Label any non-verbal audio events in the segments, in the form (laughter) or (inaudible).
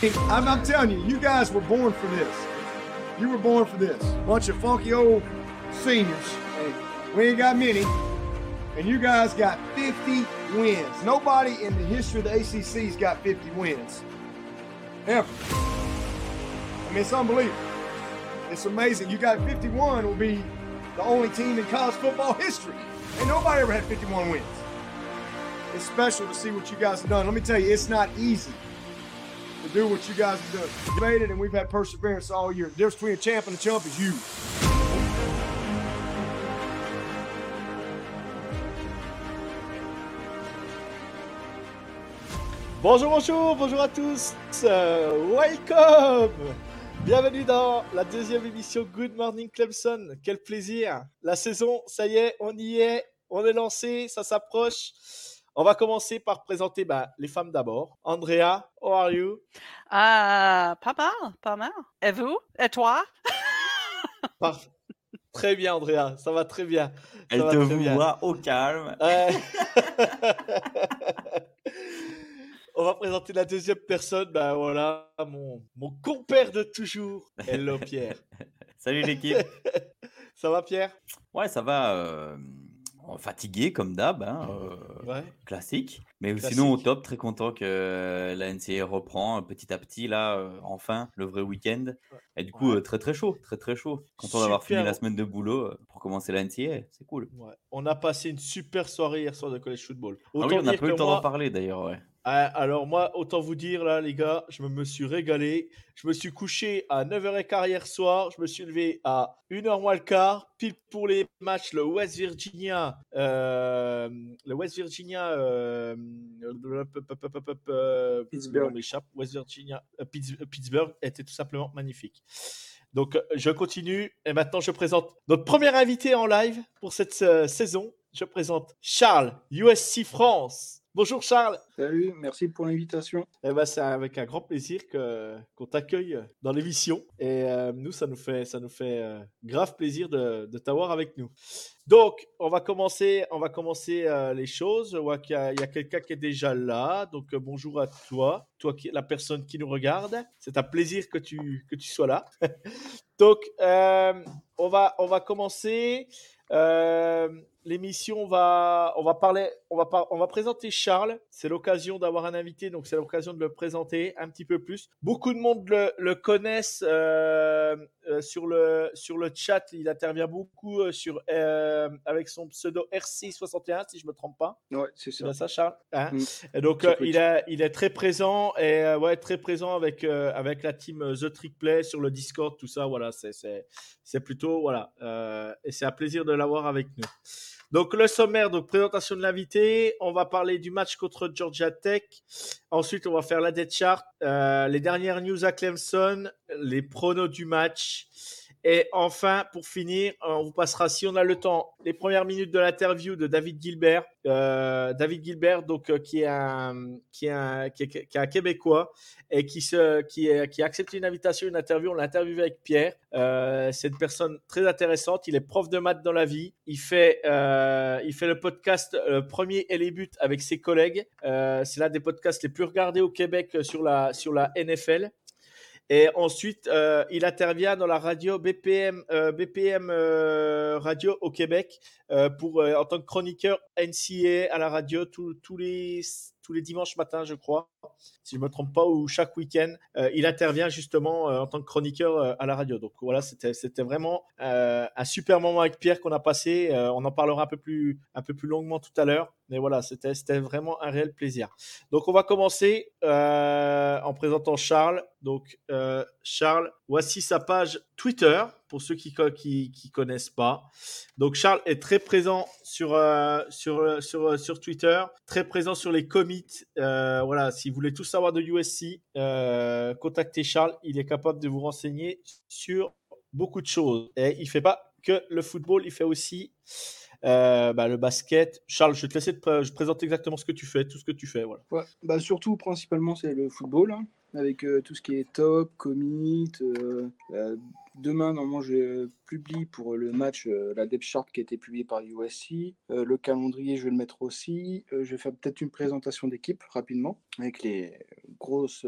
I'm, I'm telling you, you guys were born for this. You were born for this. Bunch of funky old seniors. We ain't got many. And you guys got 50 wins. Nobody in the history of the ACC's got 50 wins. Ever. I mean, it's unbelievable. It's amazing. You got 51 will be the only team in college football history. And nobody ever had 51 wins. It's special to see what you guys have done. Let me tell you, it's not easy to do what you guys have done. You made it, and we've had perseverance all year. The difference between a champ and a chump is you. Bonjour, bonjour, bonjour à tous. Euh, welcome. Bienvenue dans la deuxième émission Good Morning Clemson. Quel plaisir. La saison, ça y est, on y est. On est lancé, ça s'approche. On va commencer par présenter bah, les femmes d'abord. Andrea, how are you? Ah, pas mal, pas mal. Et vous? Et toi? (laughs) Parfait. Très bien, Andrea, ça va très bien. Ça Elle te voit au calme. Ouais. (laughs) On va présenter la deuxième personne. Bah voilà, mon, mon compère de toujours. Hello Pierre. (laughs) Salut l'équipe. Ça va Pierre? Ouais, ça va. euh, fatigué comme d'hab, hein, euh, Ouais. classique. Mais Classique. sinon au top, très content que la NCA reprend petit à petit là, euh, enfin le vrai week-end. Et du coup Ouais. euh, très très chaud, très très chaud. Content d'avoir fini la semaine de boulot euh, pour commencer la NCA, c'est cool. On a passé une super soirée hier soir de college football. Ah oui, on n'a pas eu le temps d'en parler d'ailleurs, ouais. Ah, alors moi, autant vous dire là, les gars, je me, suis régalé. Je me suis couché à 9h15 hier soir. Je me suis levé à 1h moins le quart, pile pour les matchs, le West Virginia, euh, le West Virginia, euh, euh, Pittsburgh. m'échappe. West Virginia, euh, Pitts- Pittsburgh était tout simplement magnifique. Donc je continue et maintenant je présente notre premier invité en live pour cette saison. Je présente Charles, USC France. Bonjour Charles. Salut, merci pour l'invitation. Eh ben, c'est avec un grand plaisir que qu'on t'accueille dans l'émission et euh, nous ça nous fait ça nous fait euh, grave plaisir de, de t'avoir avec nous. Donc on va commencer on va commencer euh, les choses. Je vois qu'il y a, il y a quelqu'un qui est déjà là. Donc bonjour à toi, toi qui la personne qui nous regarde. C'est un plaisir que tu que tu sois là. (laughs) Donc on va on va commencer. L'émission, on va, on va parler, on va, par- on va présenter Charles. C'est l'occasion d'avoir un invité, donc c'est l'occasion de le présenter un petit peu plus. Beaucoup de monde le, le connaissent euh, euh, sur le sur le chat. Il intervient beaucoup euh, sur euh, avec son pseudo RC61, si je me trompe pas. Ouais, c'est ça. Charles Hein Mm. Et donc, il, a, il est très présent et ouais, très présent avec, avec la team The Trick Play sur le Discord, tout ça. Voilà, c'est, c'est, c'est plutôt. Voilà. et c'est un plaisir de l'avoir avec nous. Donc, le sommaire, donc présentation de l'invité. On va parler du match contre Georgia Tech. Ensuite, on va faire la dead chart, euh, les dernières news à Clemson, les pronos du match. Et enfin, pour finir, on vous passera, si on a le temps, les premières minutes de l'interview de David Gilbert. Euh, David Gilbert, donc, euh, qui, est un, qui, est un, qui, est, un Québécois et qui, se, qui, est, qui a accepté une invitation, une interview. On l'a interviewé avec Pierre. Euh, c'est une personne très intéressante. Il est prof de maths dans la vie. Il fait, euh, il fait le podcast euh, Premier et les buts avec ses collègues. Euh, c'est l'un des podcasts les plus regardés au Québec euh, sur la, sur la NFL. Et ensuite, euh, il intervient dans la radio BPM, euh, BPM euh, Radio au Québec euh, pour, euh, en tant que chroniqueur NCA à la radio tous les, tous les dimanches matins, je crois, si je me trompe pas, ou chaque week-end. Euh, il intervient justement euh, en tant que chroniqueur euh, à la radio. Donc voilà, c'était vraiment un super moment avec Pierre qu'on a passé. On en parlera un peu plus, un peu plus longuement tout à l'heure. Mais voilà, c'était vraiment un réel plaisir. Donc on va commencer en présentant Charles. Donc Charles, voici sa page Twitter pour ceux qui qui, connaissent pas. Donc Charles est très présent sur sur sur sur Twitter, très présent sur les commits. Voilà, si vous voulez tout savoir de USC, euh, contactez Charles. Il est capable de vous renseigner sur beaucoup de choses. Et il fait pas que le football, il fait aussi euh, bah, le basket. Charles, je te laisser je présente exactement ce que tu fais, tout ce que tu fais. Voilà. Bah surtout, principalement, c'est le football. hein. Avec euh, tout ce qui est top, commit. euh, euh, demain, normalement, je publie pour le match la depth chart qui a été publiée par USC. Le calendrier, je vais le mettre aussi. Je vais faire peut-être une présentation d'équipe rapidement avec les grosses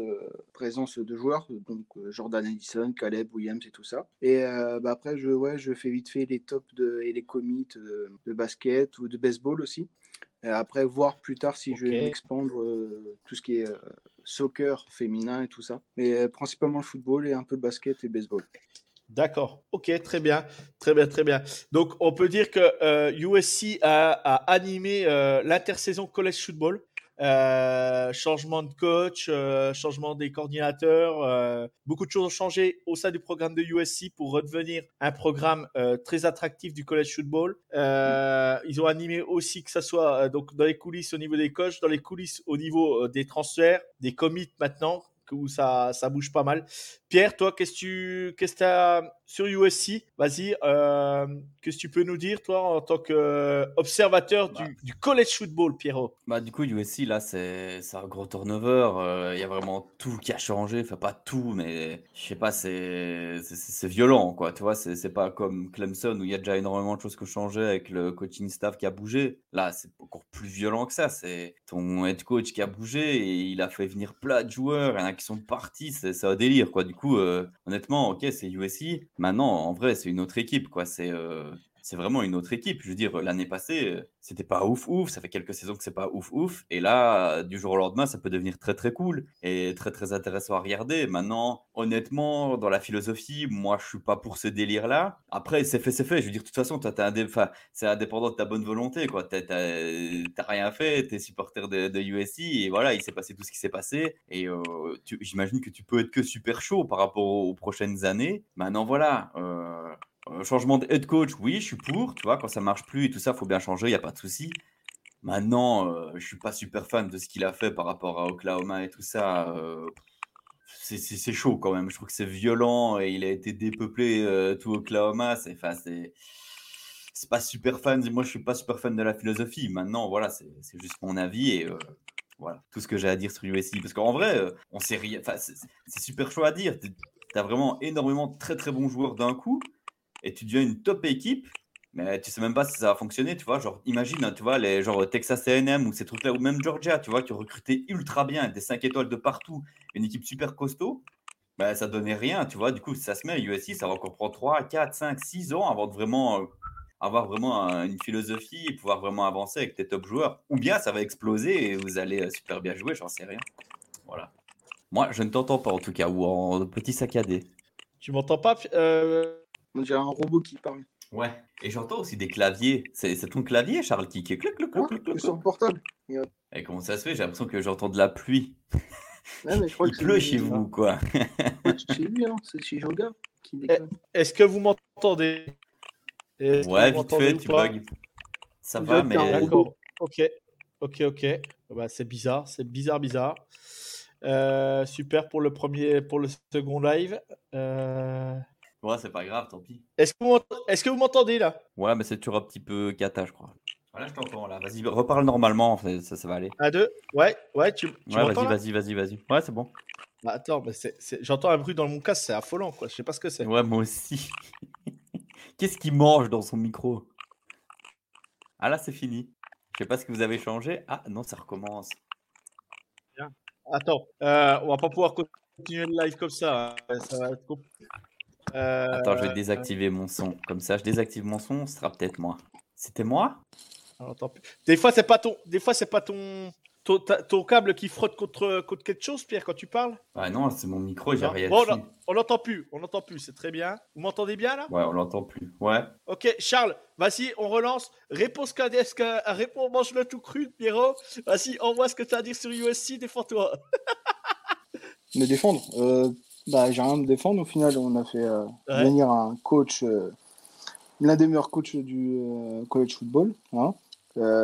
présences de joueurs, donc Jordan Addison, Caleb Williams et tout ça. Et bah, après, je, ouais, je fais vite fait les tops et les commits de basket ou de baseball aussi. Et après, voir plus tard si je vais m'expandre euh, tout ce qui est euh, soccer féminin et tout ça. Mais euh, principalement le football et un peu basket et baseball. D'accord. Ok, très bien, très bien, très bien. Donc, on peut dire que USC a, a animé l'intersaison college football. Euh, changement de coach, euh, changement des coordinateurs, euh, beaucoup de choses ont changé au sein du programme de USC pour redevenir un programme très attractif du college football. Ils ont animé aussi que ça soit donc dans les coulisses au niveau des coachs, dans les coulisses au niveau des transferts, des commits maintenant où ça, ça bouge pas mal. Pierre, toi, qu'est-ce que tu qu'est-ce que t'as sur USC Vas-y, euh, qu'est-ce que tu peux nous dire, toi, en tant qu'observateur Bah. du, du college football, Pierrot? Bah, du coup, USC, là, c'est un gros turnover. euh, Il y a vraiment tout qui a changé. Enfin, pas tout, mais je sais pas, c'est violent, quoi. Tu vois, c'est c'est pas comme Clemson où il y a déjà énormément de choses qui ont changé avec le coaching staff qui a bougé. Là, c'est encore plus violent que ça. C'est ton head coach qui a bougé et il a fait venir plein de joueurs. Il y en a sont partis. C'est c'est un délire, quoi. Du coup, euh, honnêtement, ok, c'est USC. Maintenant, en vrai, c'est une autre équipe, quoi. C'est. euh, c'est vraiment une autre équipe. Je veux dire, l'année passée, euh, c'était pas ouf ouf. Ça fait quelques saisons que c'est pas ouf ouf. Et là, euh, du jour au lendemain, ça peut devenir très très cool et très très intéressant à regarder. Maintenant, honnêtement, dans la philosophie, moi, je suis pas pour ce délire-là. Après, c'est fait, c'est fait. Je veux dire, de toute façon, toi, enfin, c'est indépendant de ta bonne volonté, quoi. T'as rien fait, t'es supporter de, de USC et voilà, il s'est passé tout ce qui s'est passé. Et euh, j'imagine que tu peux être que super chaud par rapport aux, prochaines années. Maintenant, voilà. Euh, changement de head coach, oui, je suis pour. Tu vois, quand ça marche plus et tout ça, faut bien changer, il n'y a pas de souci. Maintenant, euh, je suis pas super fan de ce qu'il a fait par rapport à Oklahoma et tout ça. euh, c'est- chaud quand même. Je trouve que c'est violent et il a été dépeuplé euh, tout Oklahoma. C'est c'est pas super fan. Moi, je suis pas super fan de la philosophie. Maintenant, voilà, c'est juste mon avis et euh, voilà tout ce que j'ai à dire sur USC. Parce qu'en vrai, on sait rien. C'est super chaud à dire. Tu as vraiment énormément de très très bons joueurs d'un coup et tu deviens une top équipe. Mais tu sais même pas si ça va fonctionner, tu vois. Genre, imagine, hein, tu vois, les genre Texas A&M ou ces trucs-là, ou même Georgia, tu vois, qui recruté ultra bien, des 5 étoiles de partout, une équipe super costaud. Bah, ça donnait rien, tu vois. Du coup, ça se met, USC, ça va encore prendre 3, 4, 5, 6 ans avant de vraiment euh, avoir vraiment un- une philosophie et pouvoir vraiment avancer avec tes top joueurs. Ou bien ça va exploser et vous allez euh, super bien jouer, j'en sais rien. Voilà. Moi, je ne t'entends pas en tout cas, ou en petit saccadé. Tu m'entends pas euh, On dirait un robot qui parle. Ouais. Et j'entends aussi des claviers. C'est c'est ton clavier, Charles, qui qui clic, clic, c'est sur le portable. Et comment ça se fait? J'ai l'impression que j'entends de la pluie. Ouais, mais je crois Il que pleut chez vous, quoi. C'est lui, hein. c'est chez Joga qui déconne. Est-ce que vous m'entendez? Ouais, vous vite fait, tu bugs. Ça va, mais. D'accord. Ok. Ok, ok. Bah, c'est bizarre, c'est bizarre, bizarre. Euh, super pour le premier, pour le second live. Euh, Ouais, c'est pas grave, tant pis. Est-ce que vous m'ent- est-ce que vous m'entendez là? Ouais, mais c'est toujours un petit peu cata, je crois. Voilà, je t'entends là. Vas-y, reparle normalement, ça, ça, ça va aller. Un, deux Ouais, ouais, tu, tu Ouais, m'entends vas-y, là? vas-y, vas-y, vas-y. Ouais, c'est bon. Bah, Attends, mais c'est- c'est- j'entends un bruit dans mon casque, c'est affolant quoi. Je sais pas ce que c'est. Ouais, moi aussi. (laughs) Qu'est-ce qu'il mange dans son micro? Ah là, c'est fini. Je sais pas ce que vous avez changé. Ah non, ça recommence. Attends, euh, on va pas pouvoir continuer le live comme ça. hein. Ça va être compliqué. Euh, Attends, je vais désactiver mon son. Comme ça, je désactive mon son, ce sera peut-être moi. C'était moi? Plus. Des fois, c'est pas ton, des fois, c'est pas ton, ton, ta- ton câble qui frotte contre, contre quelque chose, Pierre, quand tu parles? Ah non, c'est mon micro, j'ai rien Bon, on l'entend plus, on l'entend plus, c'est très bien. Vous m'entendez bien là? Ouais, on l'entend plus. Ouais. Ok, Charles, vas-y, on relance. Réponse cadesque, réponds, mange-le tout cru, Pierrot. Vas-y, envoie ce que tu as à dire sur USC, défends-toi. (laughs) Me défendre euh, bah, J'ai rien à me défendre. Au final, on a fait euh, Ouais. venir un coach, euh, l'un des meilleurs coachs du euh, college football. hein.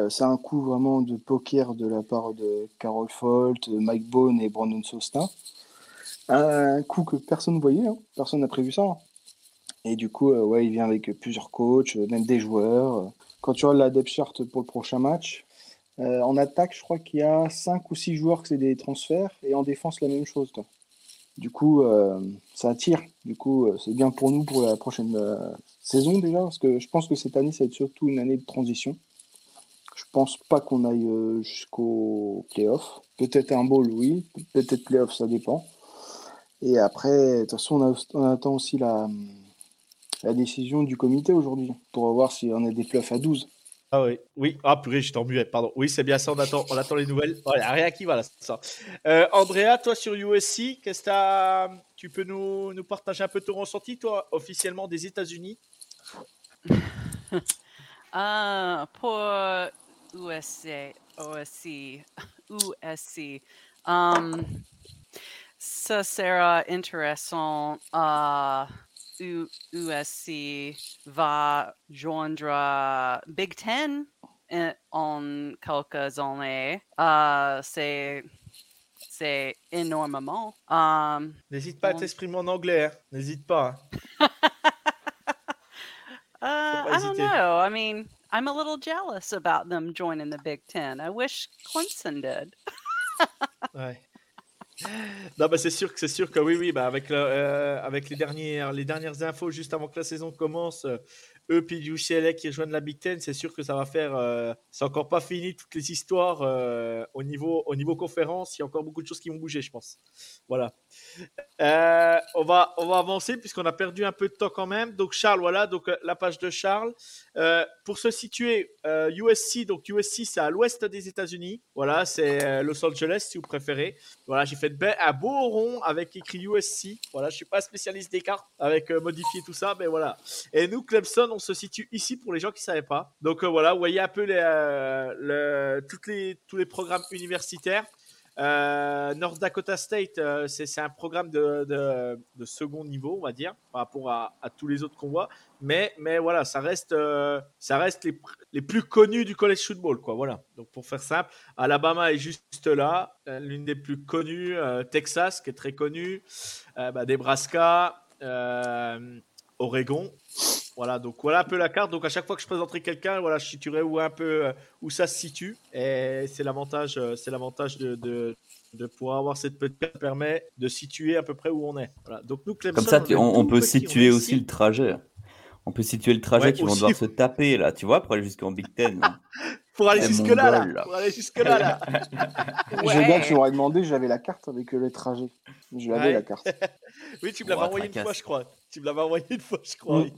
C'est un coup vraiment de poker de la part de Carol Folt, Mike Bone et Brandon Sosta. Un coup que personne ne voyait, hein. personne n'a prévu ça. hein. Et du coup, ouais, il vient avec plusieurs coachs, même des joueurs. Quand tu regardes la depth chart pour le prochain match, en attaque, je crois qu'il y a 5 ou 6 joueurs que c'est des transferts, et en défense, la même chose. toi. Du coup, euh, ça attire. Du coup, euh, c'est bien pour nous pour la prochaine euh, saison déjà, parce que je pense que cette année, ça va être surtout une année de transition. Je pense pas qu'on aille jusqu'au playoff. Peut-être un bowl, oui. Peut-être playoff, ça dépend. Et après, de toute façon, on attend aussi la, la décision du comité aujourd'hui pour voir si on a des playoffs à 12. Ah oui, oui. Ah purée, j'étais en muet, pardon. Oui, c'est bien ça, on attend, on attend les nouvelles. Il n'y a rien qui va là, ça. Euh, Andrea, toi sur USC, qu'est-ce que tu peux nous, nous partager un peu ton ressenti, toi, officiellement des États-Unis? (laughs) Ah, pour USC, USC, (laughs) um, ça sera intéressant. Uh, USC va joindre Big Ten en- quelques années. Uh, c'est, c'est énormément. Um, N'hésite pas à Bon. t'exprimer en anglais, hein. n'hésite pas. (laughs) Uh, pas I don't know. I mean, I'm a little jealous about them joining the Big Ten. I wish Clemson did. (laughs) Ouais. Non, bah c'est sûr que c'est sûr que oui, oui, bah avec, le- euh, avec les, dernières, les dernières infos juste avant que la saison commence, eux puis UCLA qui rejoignent la Big Ten, c'est sûr que ça va faire. euh, c'est encore pas fini toutes les histoires euh, au, niveau, au niveau conférence. Il y a encore beaucoup de choses qui vont bouger, je pense. Voilà. Euh, on, va, on va avancer puisqu'on a perdu un peu de temps quand même. Donc, Charles, voilà, donc euh, la page de Charles. Pour se situer, USC, donc USC, c'est à l'ouest des États-Unis. Voilà, c'est Los Angeles si vous préférez. Voilà, j'ai fait un beau rond avec écrit USC. Voilà, je suis pas spécialiste des cartes avec modifier tout ça, mais voilà. Et nous, Clemson, on se situe ici pour les gens qui savaient pas. Donc euh, voilà, vous voyez un peu euh, toutes les, tous les programmes universitaires. Euh, North Dakota State, c'est un programme de, de- second niveau, on va dire, par rapport à, tous les autres qu'on voit. Mais, mais voilà, ça reste, ça reste les, les plus connus du college football, quoi. Voilà. Donc pour faire simple, Alabama est juste là, l'une des plus connues. Texas, qui est très connue. bah, Nebraska, Oregon. Voilà, donc voilà un peu la carte. Donc à chaque fois que je présenterai quelqu'un, voilà, je situerai où un peu euh, où ça se situe. Et c'est l'avantage, euh, c'est l'avantage de, de, de pouvoir avoir cette petite carte qui permet de situer à peu près où on est. Voilà. Donc nous, Clemson, Comme ça, tu- on, peut petit, situer aussi le trajet. On peut situer le trajet Ouais, qu'ils vont devoir se taper là, tu vois, pour aller jusqu'en Big Ten. (laughs) Pour aller Eh, jusque là, là. Mongol, là. Pour aller jusque là, là. J'ai bien que je m'aurais demandé, j'avais la carte avec euh, les trajets. Je l'avais Ouais. la carte. (laughs) Oui, tu me l'avais envoyé une fois, je crois. Tu me l'avais envoyé une fois, je crois. Mm.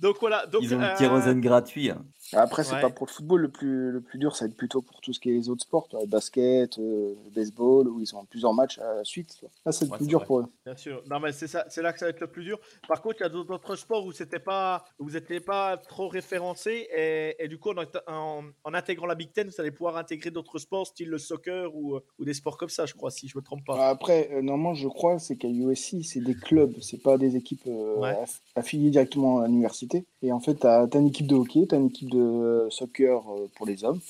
Donc voilà. Donc, Ils ont euh, le kérosène gratuit. hein. Après, c'est Ouais. pas pour le football le plus, le plus dur, ça va être plutôt pour tout ce qui est les autres sports, toi, basket, euh, baseball, où ils ont plusieurs matchs à la suite. tu vois. Là, c'est le Ouais, plus dur vrai. pour eux. Bien sûr. Non, mais c'est ça, c'est là que ça va être le plus dur. Par contre, il y a d'autres autres sports où c'était pas, où vous n'étiez pas trop référencé et, et du coup, en, en- en intégrant la Big Ten, vous allez pouvoir intégrer d'autres sports, style le soccer ou, ou des sports comme ça, je crois, si je me trompe pas. Après, euh, normalement, je crois, c'est qu'à USC, c'est des clubs, c'est pas des équipes euh, Ouais. aff- affiliées directement à l'université. Et en fait, tu as, une équipe de hockey, tu as une équipe de euh, soccer euh, pour les hommes.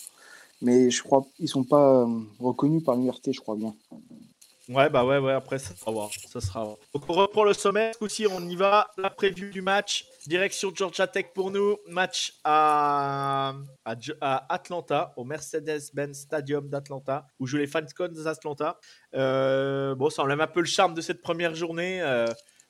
Mais je crois ils sont pas euh, reconnus par l'université, je crois bien. Ouais, bah ouais, ouais. Après, ça sera voir. Ça sera voir. Donc, on reprend le sommet. Ce coup-ci, on y va. La preview du match. Direction Georgia Tech pour nous. Match à, à, Atlanta, au Mercedes-Benz Stadium d'Atlanta, où jouent les Falcons d'Atlanta. Euh, bon, ça enlève un peu le charme de cette première journée.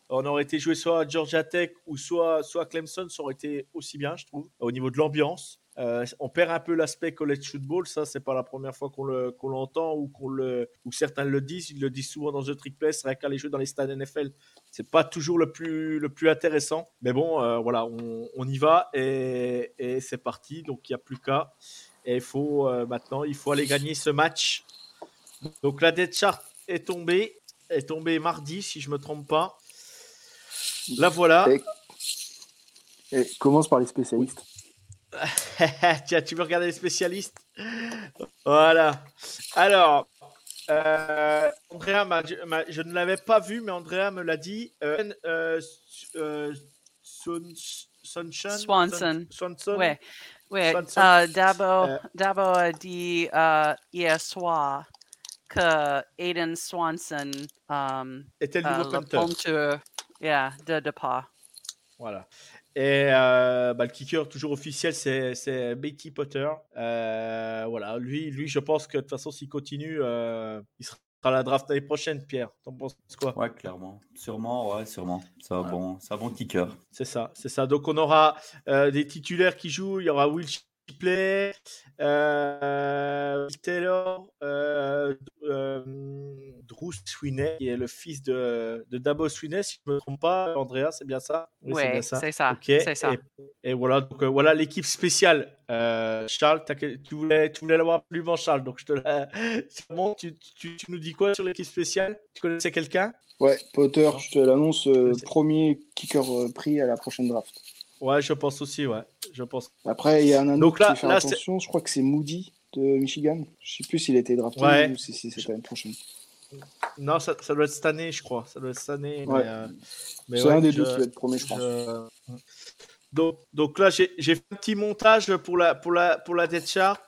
On aurait été joué soit à Georgia Tech ou soit, soit à Clemson, ça aurait été aussi bien, je trouve, au niveau de l'ambiance. Euh, on perd un peu l'aspect college football, ça c'est pas la première fois qu'on le- qu'on l'entend ou qu'on le ou certains le disent, ils le disent souvent dans The Trick Play, c'est vrai qu'aller jouer dans les stades NFL, c'est pas toujours le plus le plus intéressant, mais bon euh, voilà, on, y va et, et c'est parti, donc il n'y a plus qu'à et il faut euh, maintenant il faut aller gagner ce match. Donc la dead chart est tombée, est tombée mardi si je me trompe pas. La voilà. Et, et commence par les spécialistes. (laughs) Tiens, tu veux regarder les spécialistes? Voilà. Alors, euh, Andrea, m'a- m'a- je ne l'avais pas vu, mais Andrea me l'a dit. Euh, euh, Sun- Sunshine Swanson. Swanson Ouais, ouais. Swanson. euh, Dabo, Euh, Dabo a dit euh, hier soir que Aiden Swanson, um, était le euh, nouveau le punter, yeah, de départ. Voilà. Et euh, bah, le kicker toujours officiel, c'est, c'est Betty Potter. Euh, voilà, lui, lui, je pense que de toute façon, s'il continue, euh, il sera à la draft l'année prochaine, Pierre. T'en penses quoi? Ouais, clairement. Sûrement, ouais, sûrement. C'est un, bon, c'est un bon kicker. C'est ça, c'est ça. Donc on aura euh, des titulaires qui jouent. Il y aura Will Shipley, euh, Taylor, euh, euh, Drew Sweeney, qui est le fils de, de Dabo Sweeney, si je ne me trompe pas. Andrea, c'est bien ça? Oui, c'est ça. Ok. C'est ça. Et, et voilà, donc euh, voilà l'équipe spéciale. Euh, Charles, tu voulais, tu voulais l'avoir absolument, Charles. Donc je te la... (laughs) c'est bon, tu, tu, tu nous dis quoi sur l'équipe spéciale? Tu connaissais quelqu'un? Ouais, Potter, je te l'annonce, euh, premier kicker pris à la prochaine draft. Ouais, je pense aussi, ouais. Je pense. Après, il y a un Donc autre là- qui fait là, c'est- attention, je crois que c'est Moody de Michigan. Je sais plus s'il a été drafté Ouais. ou si si c'est l'année prochaine. Non, ça, ça doit être cette année, je crois. Ça doit être cette année. Ouais. Euh, C'est ouais, un des je- deux qui va être premier, je pense. je- Donc, donc là, j'ai fait un petit montage pour la, pour la, pour la Chart.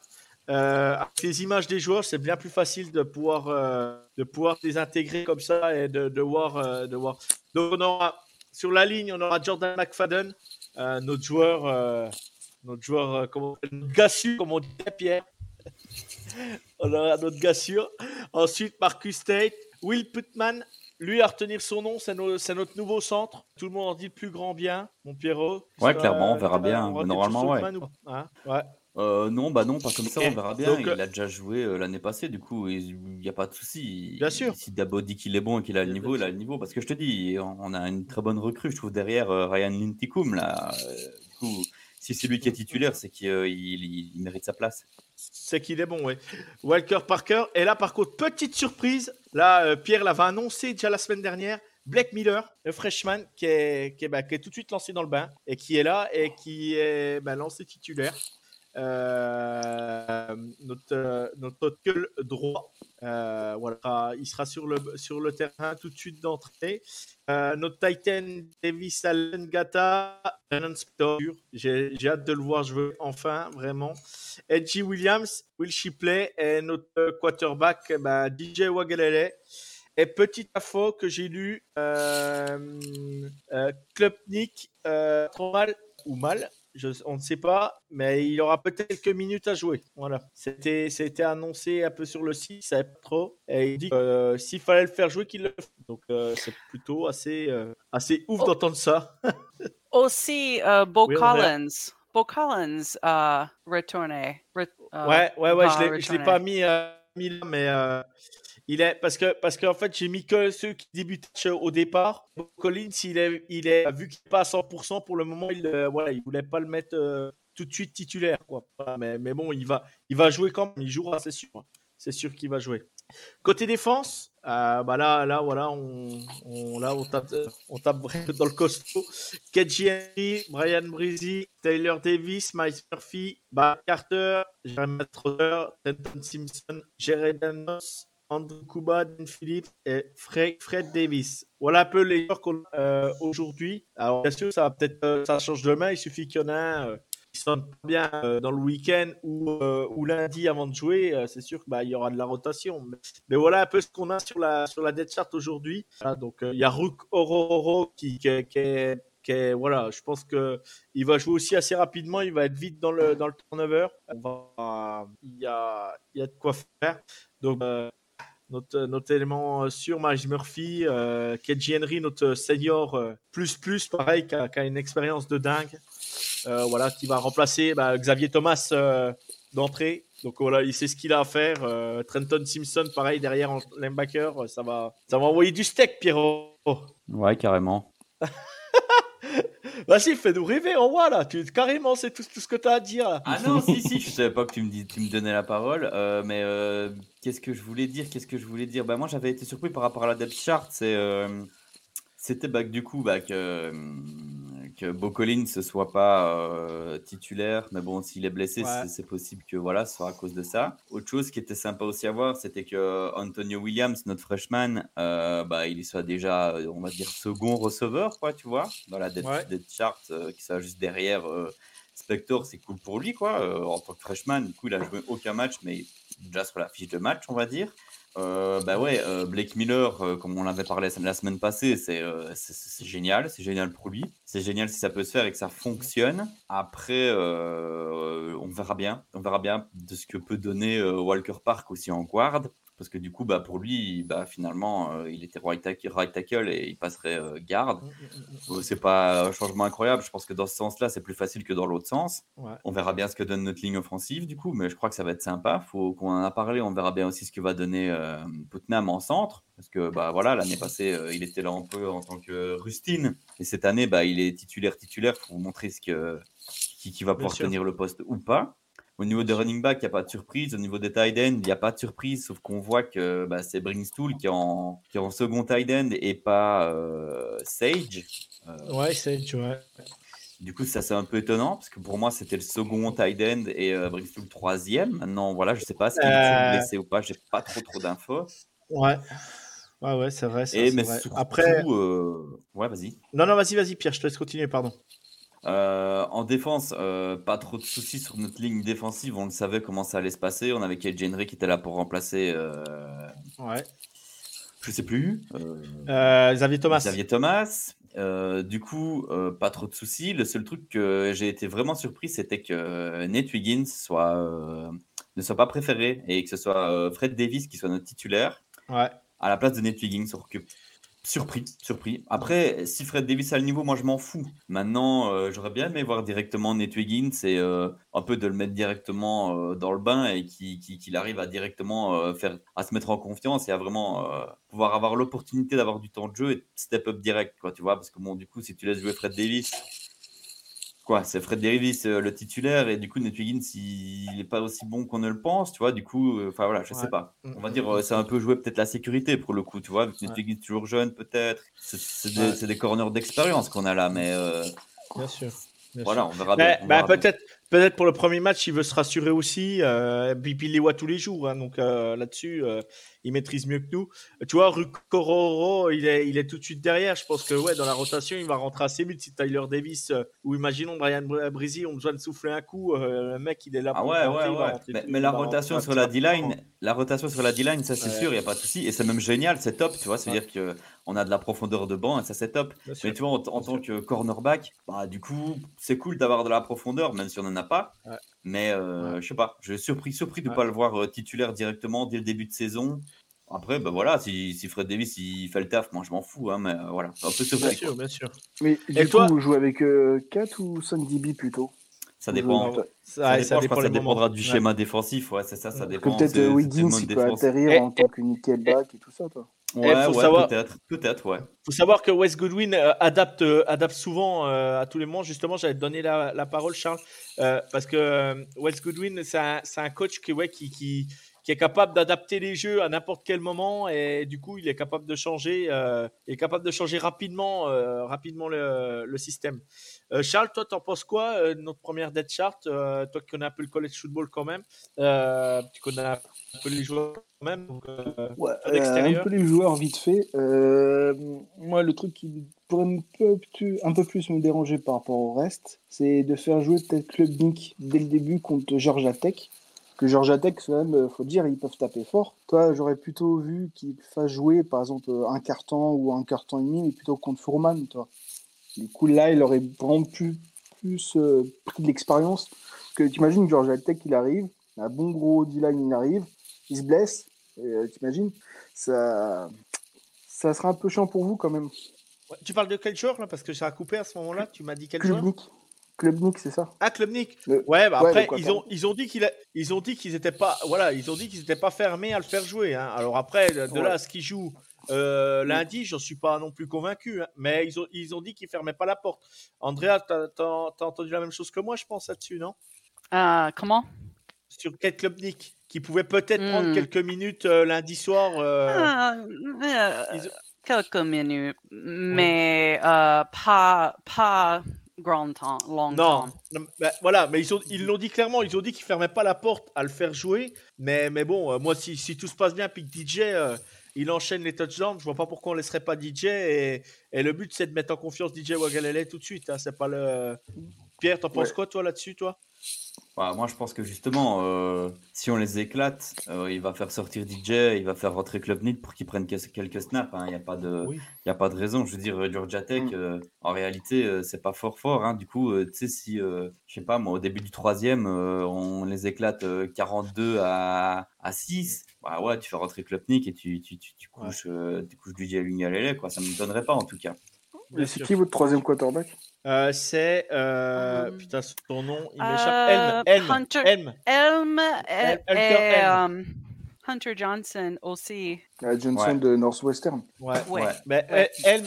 Euh, avec les images des joueurs, c'est bien plus facile de pouvoir, euh, de pouvoir les intégrer comme ça et de, de, voir, euh, de voir. Donc, on aura, sur la ligne, on aura Jordan McFadden, euh, notre joueur, euh, notre joueur, euh, comment notre gars sûr, comme on disait, Pierre. (laughs) on aura notre gars sûr. Ensuite, Marcus Tate, Will Putman, lui à retenir son nom, c'est no- c'est notre nouveau centre. Tout le monde en dit le plus grand bien, mon Pierrot. Ouais, clairement, on verra bien. Normalement, ouais. Ou Hein ouais. Euh, non, bah non, pas comme ça, on verra bien. Donc, il euh, a déjà joué euh, l'année passée, du coup, il n'y a pas de souci. Bien sûr. Si Dabo dit qu'il est bon et qu'il a le niveau, il a le niveau. Parce que je te dis, on a une très bonne recrue, je trouve, derrière euh, Ryan Linticum. Là. Euh, du coup, si c'est lui qui est titulaire, c'est qu'il euh, il- il mérite sa place. C'est qu'il est bon, oui. Walker Parker. Et là, par contre, petite surprise. Là, euh, Pierre l'avait annoncé déjà la semaine dernière. Blake Miller, le freshman, qui est, qui, est, bah, qui est tout de suite lancé dans le bain et qui est là et qui est bah, lancé titulaire. Euh, notre, euh, notre droit. Euh, voilà, il sera sur le, sur le terrain tout de suite d'entrée. Notre Titan Davis Allen Gata. J'ai hâte de le voir jouer enfin, vraiment. Edgy Williams, Will Shipley et notre quarterback bah, DJ Wagalele. Et petite info que j'ai lu, euh, euh, Klubnik, trop mal ou mal, je, on ne sait pas, mais il aura peut-être quelques minutes à jouer. Voilà. C'était, c'était annoncé un peu sur le site, ça savait pas trop. Et il dit que euh, s'il fallait le faire jouer, qu'il le fait. Donc euh, c'est plutôt assez, euh, assez ouf Oh. d'entendre ça. (laughs) Aussi, Bo Oui. Collins. Bo Collins euh, retourné. Re- ouais, ouais, ouais, je l'ai, je l'ai pas mis, mis là, mais il est parce que parce qu'en fait j'ai mis que ceux qui débutent au départ. Collins, il est, il est vu qu'il n'est pas à 100% pour le moment, il euh, il voulait pas le mettre euh, tout de suite titulaire, quoi. Mais, bon, il va, il va jouer quand même, il jouera, c'est sûr, c'est sûr qu'il va jouer. Côté défense, euh, bah là, là, voilà, on, on, là, on tape, on tape (laughs) dans le costaud. Kedji Brian Breezy, Taylor Davis, Miles Murphy, Bar Carter, Jeremy Trotter, Trenton Simpson, Jared Danos, Andrew Kuba, Dan Phillips et Fred, Davis. Voilà un peu les joueurs qu'on a euh, aujourd'hui. Alors, bien sûr, ça va peut-être, euh, ça change demain. Il suffit qu'il y en ait un euh, qui sonne pas bien euh, dans le week-end ou, lundi avant de jouer. c'est sûr qu'il bah, y aura de la rotation. Mais, voilà un peu ce qu'on a sur la, sur dead chart aujourd'hui. Donc, il y a Rook Ororo qui, est voilà, je pense que il va jouer aussi assez rapidement. Il va être vite dans le dans turnover. Il y a a de quoi faire. Donc notre, notre élément sûr, Miles Murphy, euh, Kedji Henry, notre senior euh, plus plus, pareil, qui a, qui a une expérience de dingue. Euh, voilà, qui va remplacer bah, Xavier Thomas euh, d'entrée. Donc voilà, il sait ce qu'il a à faire. Euh, Trenton Simpson, pareil, derrière en linebacker, ça va, ça va envoyer du steak, Pierrot. Ouais, carrément. (laughs) Vas-y, fais-nous rêver, on voit là. Tu, carrément, c'est tout, ce que tu as à dire. Là. Ah non, si, si, je savais pas que tu me, tu me donnais la parole, euh, mais euh, qu'est-ce que je voulais dire Qu'est-ce que je voulais dire? Bah, Moi, j'avais été surpris par rapport à la depth chart. C'est, euh, c'était bah, du coup bah, que, que Bo Collins ne soit pas euh, titulaire, mais bon, s'il est blessé, Ouais. c'est, possible que voilà, ce soit à cause de ça. Autre chose qui était sympa aussi à voir, c'était que Antonio Williams, notre freshman, euh, bah, il soit déjà, euh, on va dire, second receveur, quoi, tu vois, dans la Ouais. depth chart, euh, qui soit juste derrière. Spector, c'est cool pour lui, quoi. en tant que freshman, du coup, il a joué aucun match, mais déjà sur la fiche de match, on va dire. Euh, bah ouais, euh, Blake Miller, euh, comme on l'avait parlé la semaine passée, c'est euh, c'est- génial, c'est génial pour lui. C'est génial si ça peut se faire et que ça fonctionne. Après, on verra bien, on verra bien de ce que peut donner Walker Park aussi en guard. Parce que du coup, bah, pour lui, bah, finalement, euh, il était right tackle, right tackle et il passerait euh, garde. Mm, mm, mm, Euh, C'est pas un changement incroyable. Je pense que dans ce sens-là, c'est plus facile que dans l'autre sens. Ouais. On verra bien ce que donne notre ligne offensive, du coup, mais je crois que ça va être sympa. Faut qu'on en a parlé. On verra bien aussi ce que va donner euh, Putnam en centre, parce que bah voilà, l'année passée, il était là un peu en tant que rustine, et cette année, bah, il est titulaire titulaire. Faut montrer ce que qui, qui va pouvoir tenir le poste ou pas. Au niveau des running back, il n'y a pas de surprise. Au niveau des tight end, il n'y a pas de surprise, sauf qu'on voit que bah, c'est Bringstool qui est, en, qui est en second tight end et pas euh, Sage. Euh, Ouais, tu vois. du coup, ça c'est un peu étonnant parce que pour moi c'était le second tight end et euh, Bristol le troisième. Maintenant, voilà, je sais pas s'il est Euh. blessé ou pas, j'ai pas trop trop d'infos. Ouais. Ouais, ouais, c'est vrai. ça, Et mais vrai. surtout, Après. ouais, vas-y. Non, non, vas-y, vas-y, Pierre, je te laisse continuer, pardon. Euh, en défense, euh, pas trop de soucis sur notre ligne défensive. On le savait comment ça allait se passer. On avait KJ Henry qui était là pour remplacer, euh, Ouais. je sais plus, Xavier Thomas. Xavier Thomas. Du coup, pas trop de soucis. Le seul truc que j'ai été vraiment surpris, c'était que Nate Wiggins soit, ne soit pas préféré et que ce soit Fred Davis qui soit notre titulaire Ouais. à la place de Nate Wiggins. Que- Surpris, surpris. Après, si Fred Davis a le niveau, moi je m'en fous. Maintenant, euh, j'aurais bien aimé voir directement Nate Wiggins et euh, un peu de le mettre directement euh, dans le bain et qu'il qui, qu'il arrive à directement faire, à se mettre en confiance et à vraiment pouvoir avoir l'opportunité d'avoir du temps de jeu et step up direct, tu vois. Parce que bon, du coup, si tu laisses jouer Fred Davis, quoi, c'est Fred Davis euh, le titulaire et du coup, Nate Wiggins, il n'est pas aussi bon qu'on ne le pense, tu vois. Du coup, euh, enfin voilà, je Ouais. sais pas. Mm, On va mm, dire, mm. euh, c'est un peu jouer peut-être la sécurité pour le coup, tu vois, Nate. Wiggins toujours jeune, peut-être. C'est- des, Ouais. c'est des corners d'expérience qu'on a là, mais euh, Bien sûr. bien voilà, sûr. on verra bah, bien. peut-être, peut-être pour le premier match, il veut se rassurer aussi. Euh, puis, puis il les voit tous les jours, hein, donc euh, là-dessus, il maîtrise mieux que nous. Tu vois, Rukororo, il est, il est tout de suite derrière. Je pense que ouais, dans la rotation, il va rentrer assez vite. Si Tyler Davis euh, ou imaginons Brian Br- Breezy ont besoin de souffler un coup, euh, le mec, il est là Ah pour ouais, rentrer, ouais, il va ouais. rentrer Mais, mais la rotation rentrer sur la. D-line, la rotation sur la D-line, ça c'est Ouais. sûr, il n'y a pas de souci. Et c'est même génial, c'est top, tu vois. C'est-à-dire que on a de la profondeur de banc et ça c'est top. Bien sûr. Mais tu vois, en, en tant que cornerback, bah, du coup, c'est cool d'avoir de la profondeur, même si on n'en a pas. Mais euh, je sais pas, je suis surpris, surpris de ne Ouais. pas le voir euh, titulaire directement dès le début de saison. Après, bah voilà, si, si Fred Davis il fait le taf, moi je m'en fous, hein, mais euh, voilà, un peu Bien surpris. sûr, bien sûr. Mais Et du toi coup, vous jouez avec euh, 4 ou 5 DB plutôt? Ça dépend. Ça, ouais, dépend, dépend dépendra du Ouais. schéma défensif, ouais, c'est ça, ça dépend. Peut-être Wiggins, il peut défense. atterrir Et- en tant que nickelback et tout ça, toi. Ouais, faut ouais, savoir- peut-être, peut-être, ouais. faut savoir que Wes Goodwin euh, adapte, euh, adapte souvent euh, à tous les moments. Justement, j'allais te donner la, la parole, Charles, euh, parce que euh, Wes Goodwin, c'est un, c'est un coach qui, ouais, qui, qui, qui est capable d'adapter les jeux à n'importe quel moment et du coup, il est capable de changer, euh, il est capable de changer rapidement, euh, rapidement le, le système. Euh, Charles, toi, t'en penses quoi euh, notre première dead chart euh, Toi qui connais un peu le college football quand même, euh, tu connais un peu les joueurs quand même. donc, Ouais, un peu les joueurs vite fait. Moi, le truc qui pourrait un peu, plus- un peu plus me déranger par rapport au reste, c'est de faire jouer peut-être Klubnik dès le début contre Georgia Tech. Que Georgia Tech, quand même, faut dire, ils peuvent taper fort. Toi, j'aurais plutôt vu qu'ils fassent jouer, par exemple, un carton ou un carton et demi, mais plutôt contre Fourman, toi. Du coup, là, il aurait vraiment plus, plus euh, pris de l'expérience. Que tu imagines Georgia Tech, il arrive, un bon gros D-line, il arrive, il se blesse, euh, t'imagines ça, ça sera un peu chiant pour vous quand même. Ouais, Tu parles de quel joueur là? Parce que ça a coupé à ce moment-là. Tu m'as dit quel joueur? Klubnik. Klubnik, c'est ça. Ah, Klubnik. Le- Ouais, bah ouais, après ils ont ils ont dit qu'il a- ils ont dit qu'ils étaient pas voilà ils ont dit qu'ils étaient pas fermés à le faire jouer. hein. Alors après de, Ouais. là à ce qu'il joue euh, lundi, j'en suis pas non plus convaincu. hein. Mais ils ont ils ont dit qu'ils fermaient pas la porte. Andrea, t'as t'as- t'as entendu la même chose que moi, je pense là-dessus, non? Euh, comment? Sur Kate Klubnik, qui pouvait peut-être prendre Hmm. quelques minutes euh, lundi soir. euh, Ah, euh, ils Quelques minutes, mais euh, pas, pas grand temps, long Non, temps. non, voilà, mais ils ont- ils l'ont dit clairement, ils ont dit qu'ils fermaient pas la porte à le faire jouer. Mais, mais bon, euh, moi, si, si tout se passe bien, puis que DJ, euh, il enchaîne les touchdowns, je vois pas pourquoi on laisserait pas DJ. Et, et le but, c'est de mettre en confiance DJ Wagalele tout de suite. Hein, c'est pas le. Pierre, t'en penses Ouais. quoi, toi, là-dessus, toi? Bah, moi, je pense que justement, euh, si on les éclate, euh, il va faire sortir DJ, il va faire rentrer Club Nid pour qu'ils prennent que- quelques snaps. hein. Il n'y a, pas de- Oui. il y a pas de raison. Je veux dire, Georgia Tech, Mm. euh, en réalité, c'est pas fort fort. hein. Du coup, tu sais, si, je sais pas, moi, au début du troisième, on les éclate euh, 42 à, à 6, bah ouais, tu fais rentrer Club Nid et tu, tu, tu, tu Ouais. couches, euh, tu couches DJ Lungalele, quoi. Ça ne me donnerait pas, en tout cas. Et c'est qui votre troisième quarterback? Euh, c'est. euh, Um, putain, son nom, il euh, m'échappe. Elm. Elm. Hunter- Elm. Elm El- et, Elm. um, Hunter Johnson aussi. Ah, Johnson Ouais. de Northwestern. Ouais. Ouais. Ouais. Mais Ouais. euh, Elm,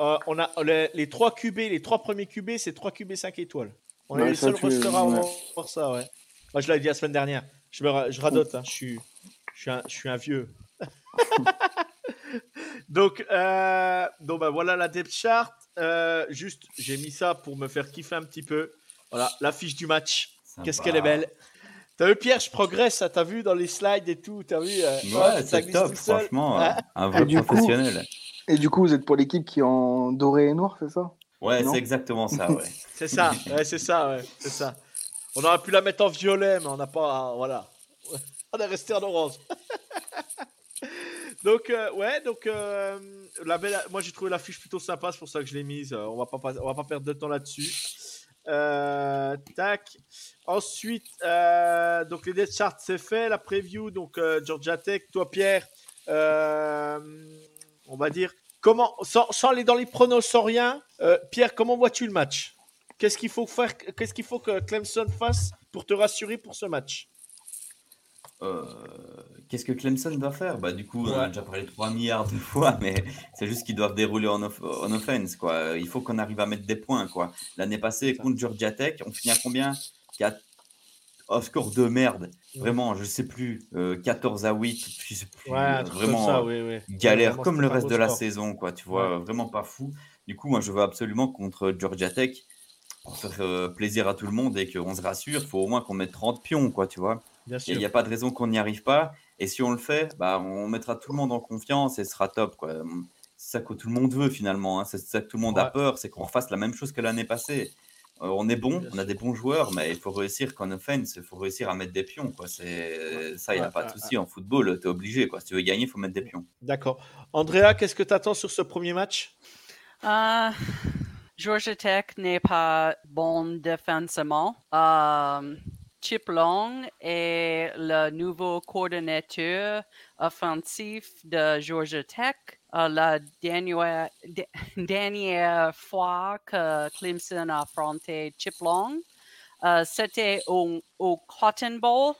euh, on a les, les trois QB, les trois premiers QB, c'est trois QB 5 étoiles. On est les seuls tu- rosters à ouais. avoir ça, ouais. Moi, je l'avais dit la semaine dernière. Je, me je radote, hein, je, suis, je, suis un, je suis un vieux. (laughs) donc, euh, donc bah, voilà la depth chart. Euh, juste, j'ai mis ça pour me faire kiffer un petit peu. Voilà, l'affiche du match. Qu'est-ce qu'elle est belle. T'as vu, Pierre, je progresse, ça, t'as vu dans les slides et tout, t'as vu euh, Ouais, c'est top, tout seul. franchement. Ah. Un vrai du coup- professionnel. Et du coup, vous êtes pour l'équipe qui est en doré et noir, c'est ça? Ouais, Non? c'est exactement ça, ouais. (laughs) C'est ça, ouais, c'est ça, ouais, c'est ça. On aurait pu la mettre en violet, mais on n'a pas. Voilà. (laughs) On est resté en orange. (laughs) donc, euh, ouais, donc, euh, la belle, moi j'ai trouvé l'affiche plutôt sympa, c'est pour ça que je l'ai mise. Euh, On va pas, on va pas perdre de temps là-dessus. Tac. Ensuite, donc les death charts, c'est fait. La preview, donc Georgia Tech, toi Pierre, on va dire, comment, sans, aller dans les pronos, sans rien, Pierre, comment vois-tu le match? Qu'est-ce qu'il faut faire Qu'est-ce qu'il faut que Clemson fasse pour te rassurer pour ce match? Euh, Qu'est-ce que Clemson doit faire? Bah du coup, on a déjà parlé 3 milliards de fois, (laughs) mais c'est juste qu'ils doivent dérouler en, off- en offense, quoi. Il faut qu'on arrive à mettre des points, quoi. L'année passée, contre Georgia Tech, on finit à combien? 4... Oh, score de merde. Vraiment, je sais plus. euh, 14 à 8, je sais plus. Ouais, un euh, truc vraiment ça, euh, oui, oui. galère Vraiment, comme le reste de la score. saison, quoi. Tu vois, vraiment pas fou. Du coup, moi, je veux absolument contre Georgia Tech, pour faire euh, plaisir à tout le monde et qu'on se rassure, il faut au moins qu'on mette 30 pions, quoi, tu vois. Il n'y a pas de raison qu'on n'y arrive pas. Et si on le fait, bah, on mettra tout le monde en confiance et ce sera top. quoi. C'est ça que tout le monde veut finalement. hein. C'est ça que tout le monde a peur, c'est qu'on refasse la même chose que l'année passée. Euh, on est bon, Bien on a des bons joueurs, mais il faut réussir qu'en offense, il faut réussir à mettre des pions. Quoi. C'est... Ça, il n'y a Ouais, pas de ouais, souci. En football, tu es obligé. Quoi. Si tu veux gagner, il faut mettre des pions. D'accord. Andrea, qu'est-ce que tu attends sur ce premier match? Euh, Georgia Tech n'est pas bon défensivement. Euh, Chip Long est le nouveau coordinateur offensif de Georgia Tech. Euh, la dernière, de- (laughs) dernière fois que Clemson a affronté Chip Long, euh, c'était au, au Cotton Bowl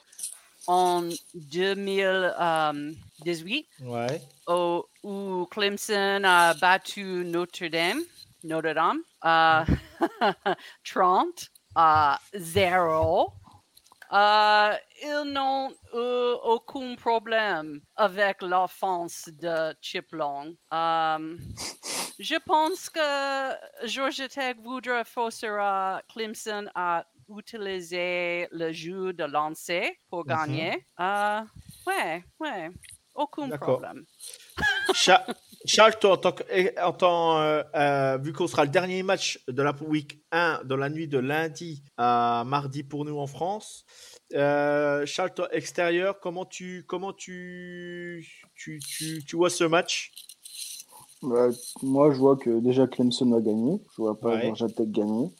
en 2018 Ouais. au- où Clemson a battu Notre Dame, Notre Dame, euh, (laughs) 30 à 0. Euh, ils n'ont eu aucun problème avec l'offense de Chip Long. Euh, je pense que Georgia Tech voudra forcer à Clemson à utiliser le jeu de lancer pour Mhm. gagner. Euh, ouais, ouais. Aucun problème. Cha- (laughs) Charles, toi, en tant que- en tant, euh, euh, vu qu'on sera le dernier match de la week 1 dans la nuit de lundi à mardi pour nous en France, euh, Charles, toi, extérieur, comment tu, comment tu, tu, tu, tu vois ce match? Bah, moi, je vois que déjà Clemson va gagner. Je vois pas Ouais. Georgia Tech gagner.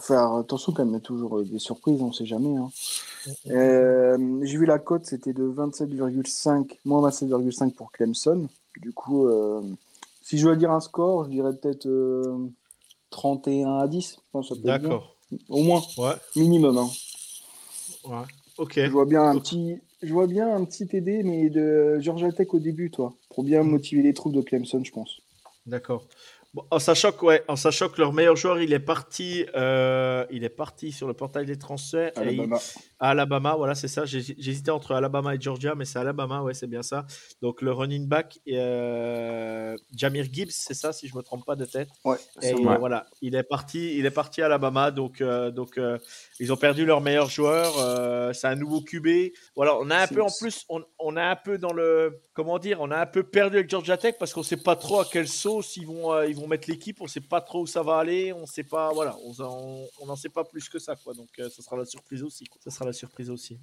Faire attention quand même, il y a toujours euh, des surprises, on sait jamais. hein. Euh, J'ai vu la cote, c'était de 27,5, moins 27,5 pour Clemson. Du coup, euh, si je dois dire un score, je dirais peut-être euh, 31 à 10. Je pense que ça peut être bien. D'accord. Au moins, Ouais. minimum. hein. ouais. Ok. Je vois bien un petit, je vois bien un petit TD, mais de Georgia Tech au début, toi, pour bien motiver les troupes de Clemson, je pense. D'accord. Bon, en sachant que, ouais, en sachant que leur meilleur joueur, il est parti, euh, il est parti sur le portail des transferts et il- Alabama. à Alabama. Voilà, c'est ça. J'hésitais entre Alabama et Georgia, mais c'est Alabama, ouais, c'est bien ça. Donc le running back, euh, Jamir Gibbs, c'est ça, si je me trompe pas de tête. Ouais, Et voilà, il est parti, il est parti à Alabama, donc euh, donc ils ont perdu leur meilleur joueur. c'est un nouveau QB. Voilà, on a un peu en plus, on, on a un peu dans le, comment dire, on a un peu perdu avec Georgia Tech parce qu'on sait pas trop à quelle sauce ils vont ils vont mettre l'équipe. On ne sait pas trop où ça va aller. On sait pas, voilà, on n'en sait pas plus que ça, quoi. Donc, euh, ça sera la surprise aussi. Quoi. Ça sera la surprise aussi.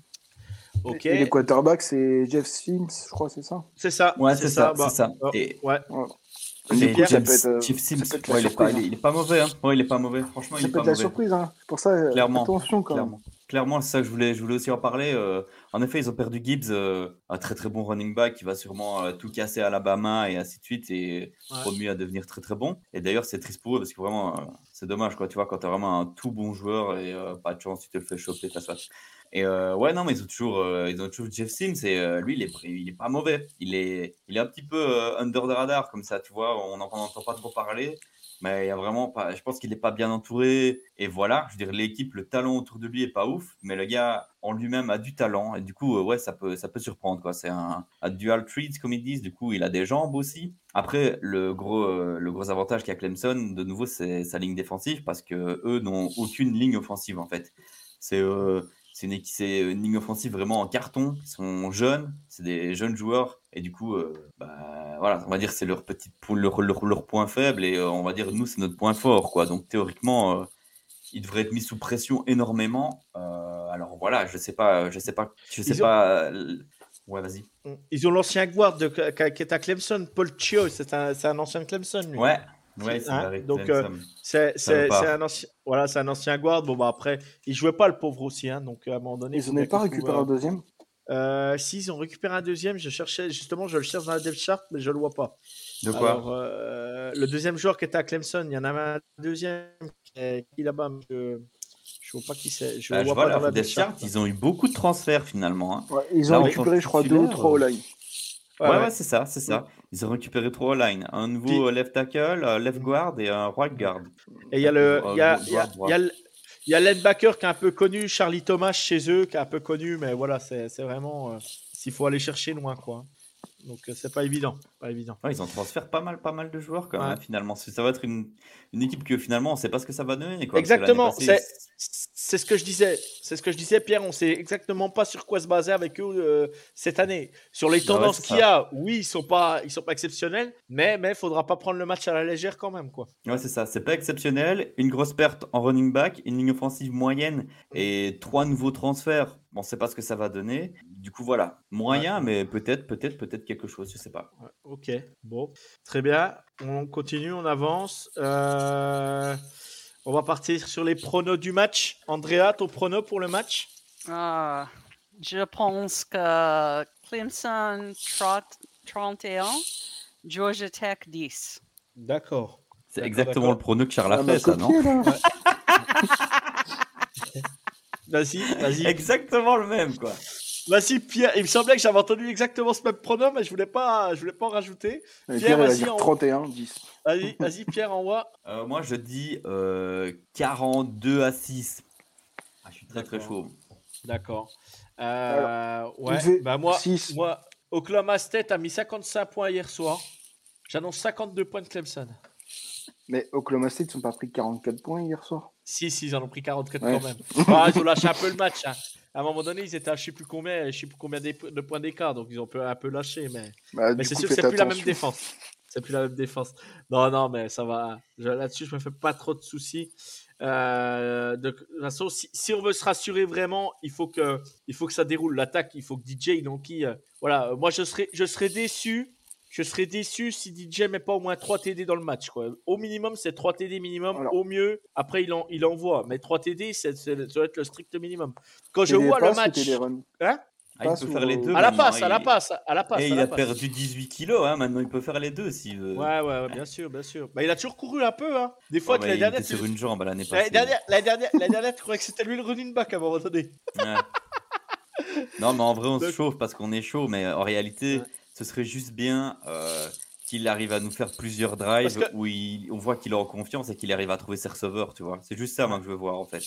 Ok. Et les quarterbacks, c'est Jeff Sims, je crois, c'est ça? C'est ça. Ouais, c'est ça. Bah, c'est ça. oh, Et- ouais. Ça peut être, euh, Jeff Sims, ça ouais, il, est pas, il est- il est pas mauvais. Hein. Ouais, il est pas mauvais. Franchement, il Ça est peut pas être la mauvais. surprise, hein. Pour ça, euh, Clairement, attention quand même. Clairement. C'est ça que je voulais, je voulais aussi en parler. euh, en effet, ils ont perdu Gibbs, euh, un très très bon running back qui va sûrement euh, tout casser à Alabama et ainsi de suite et Ouais. promu à devenir très très bon. Et d'ailleurs, c'est triste pour eux parce que vraiment, c'est dommage quoi. Tu vois, quand tu as vraiment un tout bon joueur et pas de chance, tu te le fais choper, ça se passe. Et ouais, non, mais ils ont toujours, ils ont toujours Jeff Sims et lui, il est, il est pas mauvais. Il est, il est un petit peu under the radar comme ça, tu vois. On n'en entend pas trop parler. Mais il y a vraiment pas. Je pense qu'il n'est pas bien entouré. Et voilà, je veux dire, l'équipe, le talent autour de lui est pas ouf. Mais le gars en lui-même a du talent. Et du coup, euh, ouais, ça peut, ça peut surprendre. quoi. C'est un, dual treat, comme ils disent. Du coup, il a des jambes aussi. Après, le gros, euh, le gros avantage qu'a Clemson, de nouveau, c'est sa ligne défensive. Parce que eux n'ont aucune ligne offensive, en fait. C'est. euh, c'est une, ligne offensive vraiment en carton. Ils sont jeunes, c'est des jeunes joueurs. Et du coup, euh, bah, voilà, on va dire que c'est leur, petit, leur, leur, leur point faible. Et euh, on va dire, nous, c'est notre point fort. Quoi. Donc théoriquement, euh, ils devraient être mis sous pression énormément. Alors voilà, je sais pas, je sais pas, je sais Ils ont- pas. euh, Ouais, vas-y. Ils ont l'ancien guard de, qui est à Clemson, Paul Chio. C'est un, un ancien Clemson, lui. Ouais, ouais, c'est Hein, donc, Clemson. C'est un ancien, voilà, c'est un ancien guard. Bon bah après, il jouait pas le pauvre aussi, hein, donc à un moment donné. Ils faut n'en ont bien pas récupéré trouve, un deuxième? Euh, si, ils ont récupéré un deuxième. Je cherchais, justement, je le cherche dans la depth chart, mais je le vois pas. De quoi? Alors, euh, le deuxième joueur qui était à Clemson, il y en avait un deuxième qui est là-bas. mais Je, je vois pas qui c'est. Je Ah, le je vois vois pas dans la depth chart, chart. ils ont eu beaucoup de transferts finalement. hein. Ouais, Ils Là, ont en récupéré, je crois, deux ou trois au euh, line. Ouais, Ouais, ouais. ouais, c'est ça, c'est ça. Ils ont récupéré trois lines. Un nouveau left tackle, left guard et un right guard. Et il y a le, il y a, il y a, droit. il y a le- il y a l'linebacker qui est un peu connu, Charlie Thomas chez eux, qui est un peu connu, mais voilà, c'est vraiment euh, s'il faut aller chercher loin, quoi. Donc euh, c'est pas évident, pas évident. Ouais, ils ont transféré pas mal, pas mal de joueurs quand même, Ouais. finalement. Ça va être une, une équipe que finalement on sait pas ce que ça va donner. Quoi, Exactement, C'est ce que je disais, c'est ce que je disais, Pierre. On sait exactement pas sur quoi se baser avec eux euh, cette année. Sur les tendances qu'il y a, oui, ils sont pas, ils sont pas exceptionnels, mais mais faudra pas prendre le match à la légère quand même, quoi. Ouais, c'est ça. C'est pas exceptionnel. Une grosse perte en running back, une ligne offensive moyenne et trois nouveaux transferts. On sait pas ce que ça va donner. Du coup, voilà. Moyen, mais peut-être, peut-être, peut-être quelque chose. Je sais pas. Ouais, ok, bon, très bien. On continue, on avance. Euh, On va partir sur les pronos du match. Andrea, ton prono pour le match Ah, je pense que Clemson 30 31, Georgia Tech 10. D'accord. C'est exactement le prono que Charles Ah, a bah, fait, ça, non. (laughs) Vas-y, vas-y. Exactement le même, quoi. Vas-y, Pierre. Il me semblait que j'avais entendu exactement ce même pronom, mais je voulais pas, je voulais pas en rajouter. Et Pierre, Pierre, vas-y, on- 31, 10. Vas-y, vas-y, Pierre, envoie. (laughs) Euh, moi, je dis euh, 42 à 6. Ah, je suis très, très D'accord. chaud. D'accord. Euh, ouais. Bah moi, six. moi, Oklahoma State a mis 55 points hier soir. J'annonce 52 points de Clemson. Mais Oklahoma State, ils n'ont pas pris 44 points hier soir. Si, si, ils en ont pris 44 Ouais. quand même. Ah, ils ont lâché un peu le match. hein. À un moment donné, ils étaient à je sais plus combien, je sais plus combien de points d'écart, donc ils ont un peu lâché. Mais, Bah, mais c'est sûr que c'est plus la même défense. C'est plus la même défense. Non, non, mais ça va. Là-dessus, je me fais pas trop de soucis. Euh, de toute façon, si, si on veut se rassurer vraiment, il faut que, il faut que ça déroule. L'attaque, il faut que DJ, donc il, euh, voilà. Moi, je serais, je serais déçu. Je serais déçu si DJ met pas au moins 3 TD dans le match. Quoi. Au minimum, c'est 3 TD minimum. Alors. Au mieux, après, il, en, il envoie. Mais 3 TD, c'est, c'est- ça doit être le strict minimum. Quand je vois le match. Hein? Ah, il peut ou- faire les deux. à la passe, à la passe, à la passe. Et à il la a passe. perdu 18 kilos, hein. maintenant il peut faire les deux s'il veut. Ouais, ouais, ouais, bien sûr, bien sûr. Bah, il a toujours couru un peu. Hein. Des fois, Ouais, que bah, l'année il dernière, était sur une jambe à l'année passée. dernière, l'année dernière, l'année dernière, tu croyais que c'était lui le running back à un moment donné. Ouais. Non, mais en vrai, on se chauffe parce qu'on est chaud, mais en réalité, Ouais. Ce serait juste bien euh, qu'il arrive à nous faire plusieurs drives que- où il- on voit qu'il est en confiance et qu'il arrive à trouver ses receveurs, tu vois. C'est juste ça, moi, que je veux voir, en fait.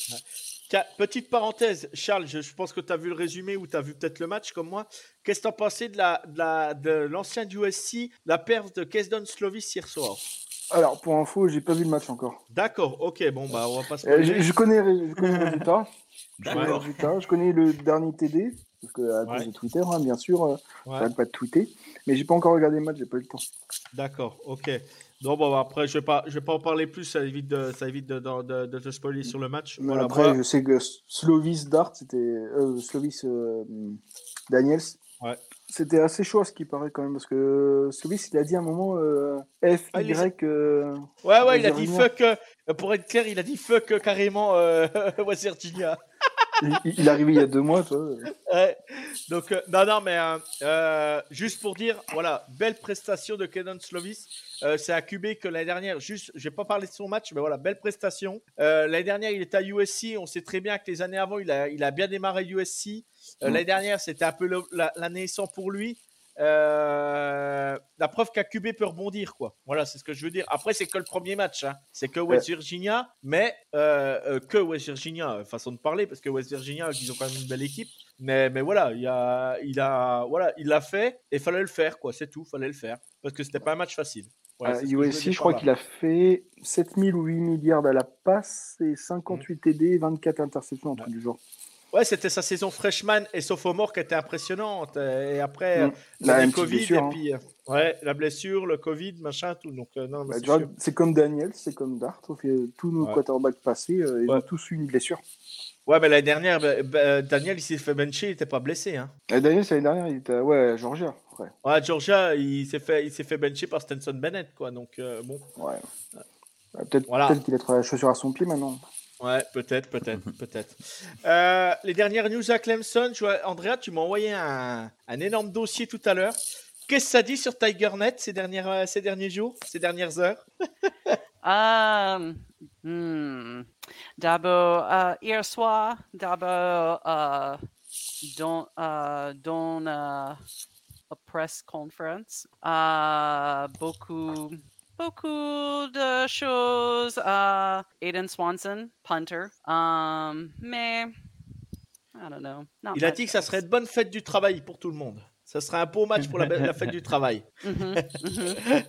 Petite parenthèse, Charles, je, je pense que tu as vu le résumé ou tu as vu peut-être le match comme moi. Qu'est-ce que tu as pensé de la- de la- de l'ancien du USC, la perte de Kesdon Slovis hier soir? Alors, pour info, j'ai pas vu le match encore. D'accord, ok, bon, bah, on va pas se Euh, je, je connais, je connais le résultat. (laughs) Je connais le D'accord. résultat. Je connais le dernier TD. Parce que à Ouais. cause de Twitter, hein, bien sûr, euh, Ouais. j'arrête pas de tweeter. Mais j'ai pas encore regardé le match, j'ai pas eu le temps. D'accord, ok. Non, bon, bah, après, je vais pas, je vais pas en parler plus. Ça évite de, ça évite de, de, de- de te spoiler sur le match. Mais Voilà, après, je sais que Slovis Dart, c'était. Euh, Slovis euh, Daniels. Ouais. C'était assez chaud à ce qui paraît quand même, parce que Slovis, il a dit à un moment euh, F, Ah, Y. euh, Ouais, ouais, il a dit fuck. pour être clair, il a dit fuck carrément (laughs) West Virginia. Il, il est arrivé il y a deux mois, toi. Ouais. Donc, euh, non, non, mais euh, euh, juste pour dire, voilà, belle prestation de Kenan Slovis. Euh, c'est à QB que l'année dernière, juste, je vais pas parler de son match, mais voilà, belle prestation. L'année dernière, il était à USC. On sait très bien que les années avant, il a, il a bien démarré USC. Mm. L'année dernière, c'était un peu l'année sans pour lui. Euh, la preuve qu'un QB peut rebondir, quoi. Voilà, c'est ce que je veux dire. Après, c'est que le premier match. hein. C'est que West Virginia, mais euh, euh, que West Virginia, façon de parler, parce que West Virginia, ils ont quand même une belle équipe. Mais, mais voilà, il a, il a, voilà, il l'a fait et fallait le faire, quoi. C'est tout, fallait le faire parce que c'était pas un match facile. Je veux USC, je crois qu'il a fait 7000 ou 8 milliards à la passe et 58 TD et 24 interceptions, un truc du genre. Ouais, c'était sa saison freshman et sophomore qui était impressionnante. Et après, Mm. euh, Là, le Covid blessure, et hein. puis, euh, ouais, la blessure, le Covid, machin, tout. Donc, euh, non, Bah, c'est comme Daniel, c'est comme Dart. tous nos Ouais. quarterbacks passés, euh, ils Ouais. ont tous eu une blessure. Ouais, mais l'année dernière, bah, bah, Daniel, il s'est fait bencher, il était pas blessé. Hein. Et Daniel, l'année dernière, il était à ouais, Georgia. Ouais. Ouais, Georgia, il s'est fait, il fait bencher par Stenson Bennett, quoi. Donc, euh, bon. ouais. Euh, Peut-être Voilà. peut-être qu'il a trouvé la chaussure à son pied maintenant. Ouais, peut-être, peut-être, peut-être. Euh, les dernières news à Clemson, je vois- Andrea, tu m'as envoyé un, un énorme dossier tout à l'heure. Qu'est-ce que ça dit sur TigerNet ces, dernières, euh, ces derniers jours, ces dernières heures? (laughs) Um, hmm. D'abord, euh, hier soir, d'abord, euh, dans, euh, dans euh, a press conference, euh, beaucoup, beaucoup de choses. Aiden Swanson, punter. Um, mais, I don't know. not Il a dit que ça serait une bonne fête du travail pour tout le monde. Ça serait un beau match pour la, la fête du travail. (laughs) Mhm, mhm.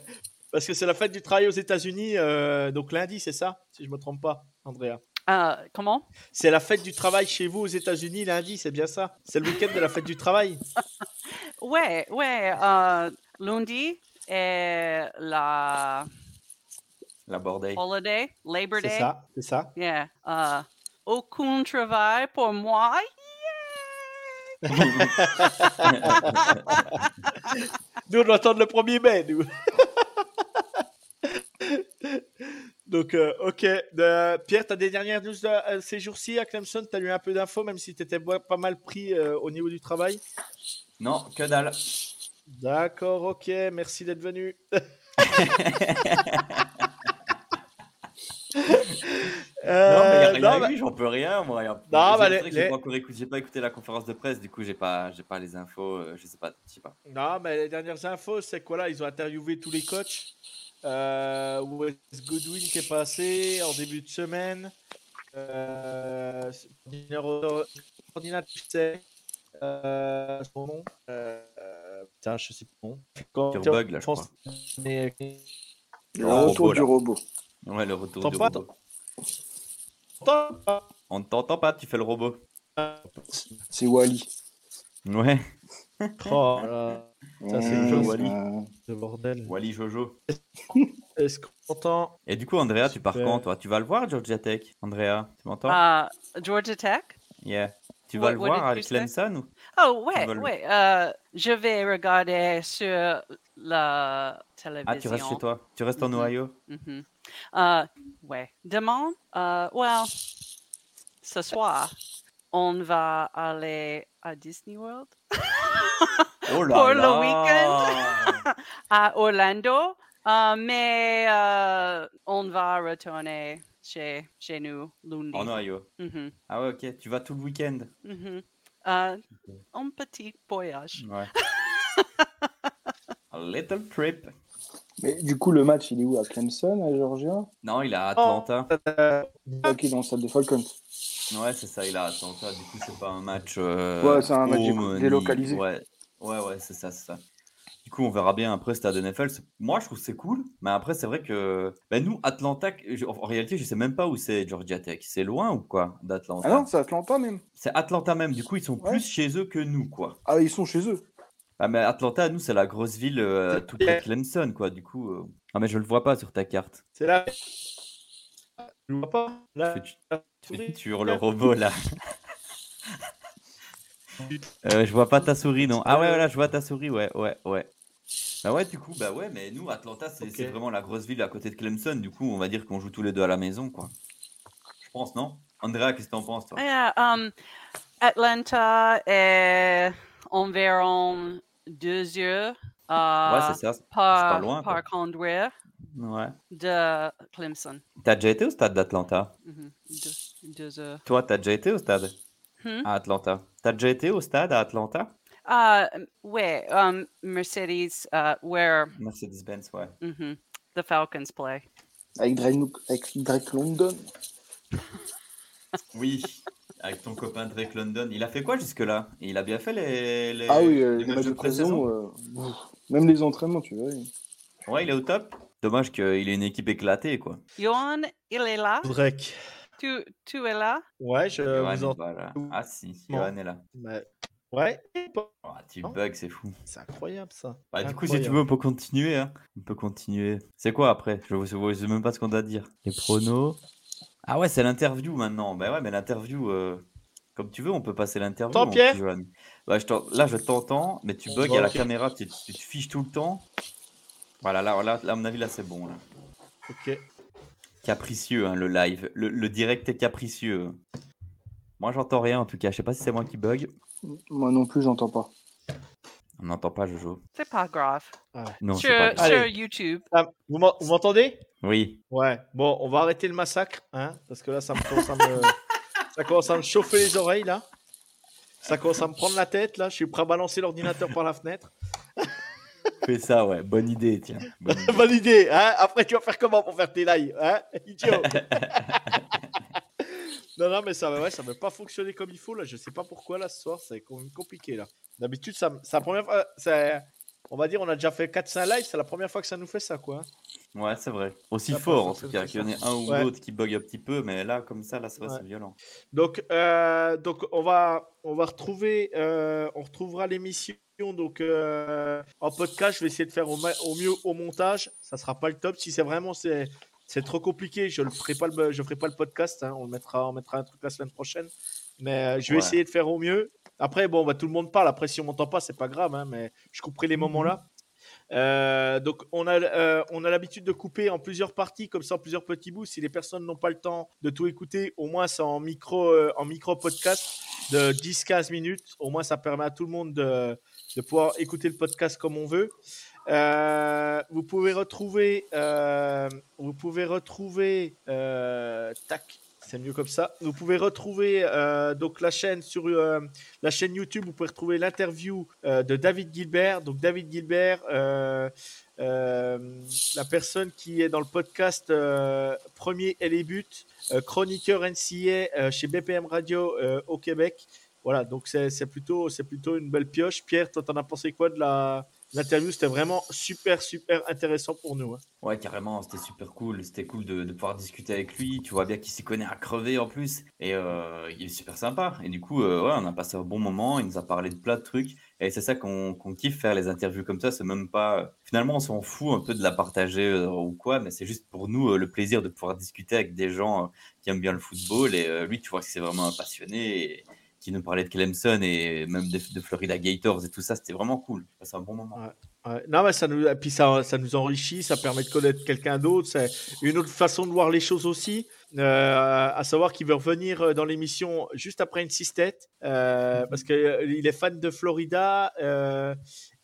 Parce que c'est la fête du travail aux États-Unis, euh, donc lundi, c'est ça Si je me trompe pas, Andrea. Euh, comment? C'est la fête du travail chez vous aux États-Unis lundi, c'est bien ça? C'est le week-end de la fête du travail? (laughs) Ouais, ouais. euh, lundi est la La bordée. holiday, Labor C'est Day. ça, c'est ça. Yeah. Uh, aucun travail pour moi. (laughs) Nous, on doit attendre le 1er mai, nous. (laughs) Donc, euh, ok. Euh, Pierre, tu as des dernières news de, euh, ces jours-ci à Clemson Tu as eu un peu d'infos, même si tu étais pas mal pris euh, au niveau du travail? Non, que dalle. D'accord, ok. Merci d'être venu. (laughs) non, mais il Euh, n'y a rien bah- j'en peux rien. Moi, Non, bah, les- j'ai pas encore écouté, pas écouté la conférence de presse, du coup, j'ai pas, j'ai pas les infos. euh, je sais pas, je sais pas. Non, mais les dernières infos, c'est quoi là Ils ont interviewé tous les coachs. Euh, Wes Goodwin qui est passé en début de semaine? Euh, coordinateur- c'est, euh, son nom. Euh, euh, putain, je sais pas. Quand- Sur Bug, là, je mais- Le Ah, retour robot, du là. robot. Ouais, le retour T'entends du pas, robot. T'entends pas On ne t'entend pas, tu fais le robot. C'est Wally. Ouais. Oh là, Ça, c'est Mmh. Wally. là, ce bordel. Wally Jojo. Est-ce qu'on entend Et du coup, Andrea, tu pars quand, toi? Tu vas le voir, Georgia Tech Andrea, tu m'entends? Uh, Georgia Tech? Yeah. Tu vas what- le voir say? Clemson ou? Oh, ouais, ouais. euh, je vais regarder sur la télévision. Ah, tu restes chez toi? Tu restes en Mhm. Ohio? Euh, ouais. Demain, euh, well, ce soir, on va aller à Disney World, (laughs) Oh (laughs) là Pour le week-end. (laughs) à Orlando, euh, mais on va retourner chez, chez nous lundi. En Ohio. Mhm, Ah ouais, ok. Tu vas tout le week-end? Euh, un petit voyage. Ouais. (laughs) A little trip. Mais du coup, le match, il est où À Clemson, à Georgia? Non, il est à Atlanta. Euh, Ok, dans le stade de Falcons. Ouais, c'est ça, il est à Atlanta. Du coup, c'est pas un match. euh, Ouais, c'est un match délocalisé. Ouais, ouais, ouais, c'est ça, c'est ça. Du coup, on verra bien après stade NFL. Moi, je trouve que c'est cool. Mais après, c'est vrai que ben, nous, Atlanta, je- en réalité, je sais même pas où c'est Georgia Tech. C'est loin ou quoi d'Atlanta? Ah non, c'est Atlanta même. C'est Atlanta même. Du coup, ils sont Ouais. plus chez eux que nous, quoi. Ah, ils sont chez eux. Ah, mais Atlanta, nous, c'est la grosse ville euh, tout près de Clemson, quoi. Du coup. euh. Ah, mais je le vois pas sur ta carte. C'est là. Tu vois pas là, Tu, tu, le robot, là. (laughs) Euh, je vois pas ta souris, non. Ah, ouais, voilà, je vois ta souris, ouais, ouais, ouais. Bah, ouais, du coup, bah, ouais, mais nous, Atlanta, c'est vraiment la grosse ville à côté de Clemson. Du coup, on va dire qu'on joue tous les deux à la maison, quoi. Je pense, non? Andrea, qu'est-ce que t'en penses, toi? Yeah, um, Atlanta est environ deux heures uh, ça. par, pas loin, par conduire Ouais. de Clemson. T'as déjà été au stade d'Atlanta? Mhm, deux, deux heures. Toi, t'as déjà été au stade? Hmm? à Atlanta T'as déjà été au stade à Atlanta? Uh, ouais, um, Mercedes, uh, where Mercedes-Benz, ouais. mhm, the Falcons play. Avec Drake, avec Drake London. Oui, avec ton copain Drake London. Il a fait quoi jusque-là? Il a bien fait les, les, Ah oui, euh, les les matchs de pré-saison euh, même les entraînements, tu vois. il- Ouais, il est au top. Dommage qu'il ait une équipe éclatée, quoi. Johan, il est là? Drake. Tu, tu es là? Ouais, je Johan vous entends. Ah si. Johan est là. mais- Ouais. Oh, tu Non. bugs, c'est fou. C'est incroyable ça. Bah, du coup, si tu veux, on peut continuer. Hein. On peut continuer. C'est quoi après? Je ne sais même pas ce qu'on doit dire. Les pronos. Ah ouais, c'est l'interview maintenant. Bah ouais, mais l'interview, euh, comme tu veux, on peut passer l'interview. Mon Pierre je t'en- là, je t'entends, mais tu bugs à la caméra, tu, tu te fiches tout le temps. Voilà, là, là, là, à mon avis, là, c'est bon. Là. Ok. Capricieux, hein, le live. Le, le direct est capricieux. Moi, j'entends rien en tout cas. Je sais pas si c'est moi qui bug. Moi non plus, j'entends pas. On n'entend pas, Jojo. C'est pas grave. Non, sur, c'est pas grave. sur Allez. YouTube. Ah, vous m'entendez? Oui. Ouais. Bon, on va arrêter le massacre, hein, parce que là, ça me commence à me, (laughs) ça commence à me chauffer les oreilles là. Ça commence à me prendre la tête là. Je suis prêt à balancer l'ordinateur par la fenêtre. (laughs) Fais ça, ouais. Bonne idée, tiens. Bonne (laughs) idée. Bonne idée, hein Après, tu vas faire comment pour faire tes lives, hein? Idiot. Non, non, mais ça, va- ouais, ça va pas fonctionner comme il faut là. Je sais pas pourquoi là ce soir, c'est compliqué là. D'habitude, ça, c'est la première fois. c'est- On va dire, on a déjà fait 4-5 lives. C'est la première fois que ça nous fait ça, quoi. hein. Ouais, c'est vrai. Aussi Ça fort, en tout cas, qu'il y en ait un ou Ouais. l'autre qui bug un petit peu, mais là, comme ça, là, c'est Ouais. violent. Donc, euh, donc on va, on va retrouver, euh, on retrouvera l'émission donc euh, en podcast. Je vais essayer de faire au, au mieux au montage. Ça sera pas le top. Si c'est vraiment c'est, c'est trop compliqué, je le ferai pas le, je ferai pas le podcast. hein. On mettra, on mettra un truc la semaine prochaine. Mais euh, je vais Ouais. essayer de faire au mieux. Après, bon, bah, tout le monde parle. Après, si on m'entend pas, c'est pas grave. hein, mais je couperai les moments là. Euh, donc on a, euh, on a l'habitude de couper en plusieurs parties, comme ça en plusieurs petits bouts. Si les personnes n'ont pas le temps de tout écouter, au moins c'est en micro, euh, en micro podcast de 10-15 minutes. Au moins ça permet à tout le monde de, de pouvoir écouter le podcast comme on veut. Euh, vous pouvez retrouver, euh, vous pouvez retrouver, euh, tac, c'est mieux comme ça. Vous pouvez retrouver donc la chaîne sur la chaîne YouTube. Vous pouvez retrouver l'interview de David Gilbert. Donc David Gilbert, la personne qui est dans le podcast Premier et les buts, chroniqueur NCA chez BPM Radio au Québec. Voilà, donc c'est plutôt, plutôt une belle pioche. Pierre, toi, t'en as pensé quoi de la l'interview C'était vraiment super, super intéressant pour nous. hein. Ouais, carrément, c'était super cool. C'était cool de, pouvoir discuter avec lui. Tu vois bien qu'il s'y connaît à crever en plus. Et euh, il est super sympa. Et du coup, euh, ouais, on a passé un bon moment. Il nous a parlé de plein de trucs. Et c'est ça qu'on kiffe faire les interviews comme ça. C'est même pas. Finalement, on s'en fout un peu de la partager euh, ou quoi. Mais c'est juste pour nous le plaisir de pouvoir discuter avec des gens qui aiment bien le football. Et lui, tu vois que c'est vraiment un passionné. Qui nous parlait de Clemson et même de, de Florida Gators et tout ça. C'était vraiment cool. Passé un bon moment. Ouais. Non, mais ça nous, et puis ça, ça nous enrichit, ça permet de connaître quelqu'un d'autre. C'est une autre façon de voir les choses aussi. Euh, à savoir qu'il veut revenir euh, dans l'émission juste après une six-tête, euh, parce qu'il est fan de Florida. euh,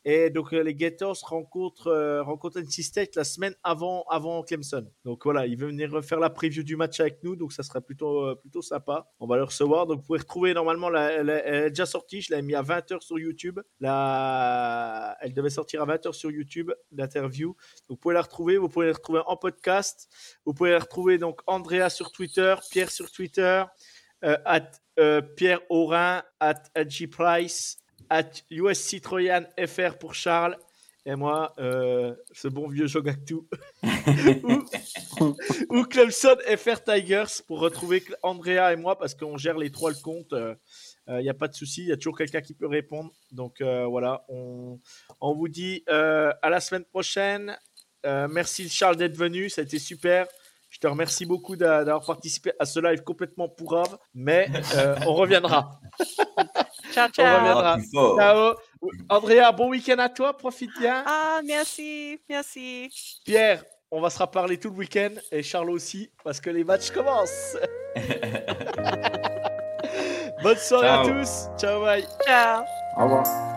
et donc euh, les Gators rencontrent, euh, rencontrent une six-tête la semaine avant, avant Clemson. Donc voilà, il veut venir faire la preview du match avec nous, donc ça serait plutôt, euh, plutôt sympa. On va le recevoir. Donc vous pouvez retrouver normalement, elle, est- déjà sortie, je l'ai mis à 20h sur YouTube. La... Elle devait sortir à 20h sur YouTube, l'interview. Donc, vous pouvez la retrouver, vous pouvez la retrouver en podcast. Vous pouvez la retrouver donc Andrea sur Twitter, Pierre sur Twitter, at, Pierre Aurin, at, Price, at US Citroën FR pour Charles. Et moi, euh, ce bon vieux Jogactu. (laughs) ou, ou Clemson FR Tigers pour retrouver Andrea et moi parce qu'on gère les trois le compte. euh, Il n'y a pas de souci, il y a toujours quelqu'un qui peut répondre. Donc euh, voilà, on, on vous dit euh, à la semaine prochaine. Euh, merci Charles d'être venu, ça a été super. Je te remercie beaucoup d'a- d'avoir participé à ce live complètement pourrave, mais euh, on reviendra. (laughs) Ciao, On ciao. reviendra. Plus fort. Ciao. Andrea, bon week-end à toi, profite bien. Ah, merci, merci. Pierre, on va se reparler tout le week-end et Charles aussi parce que les matchs commencent. (laughs) Bonne soirée à tous. Ciao, bye. Ciao. Au revoir.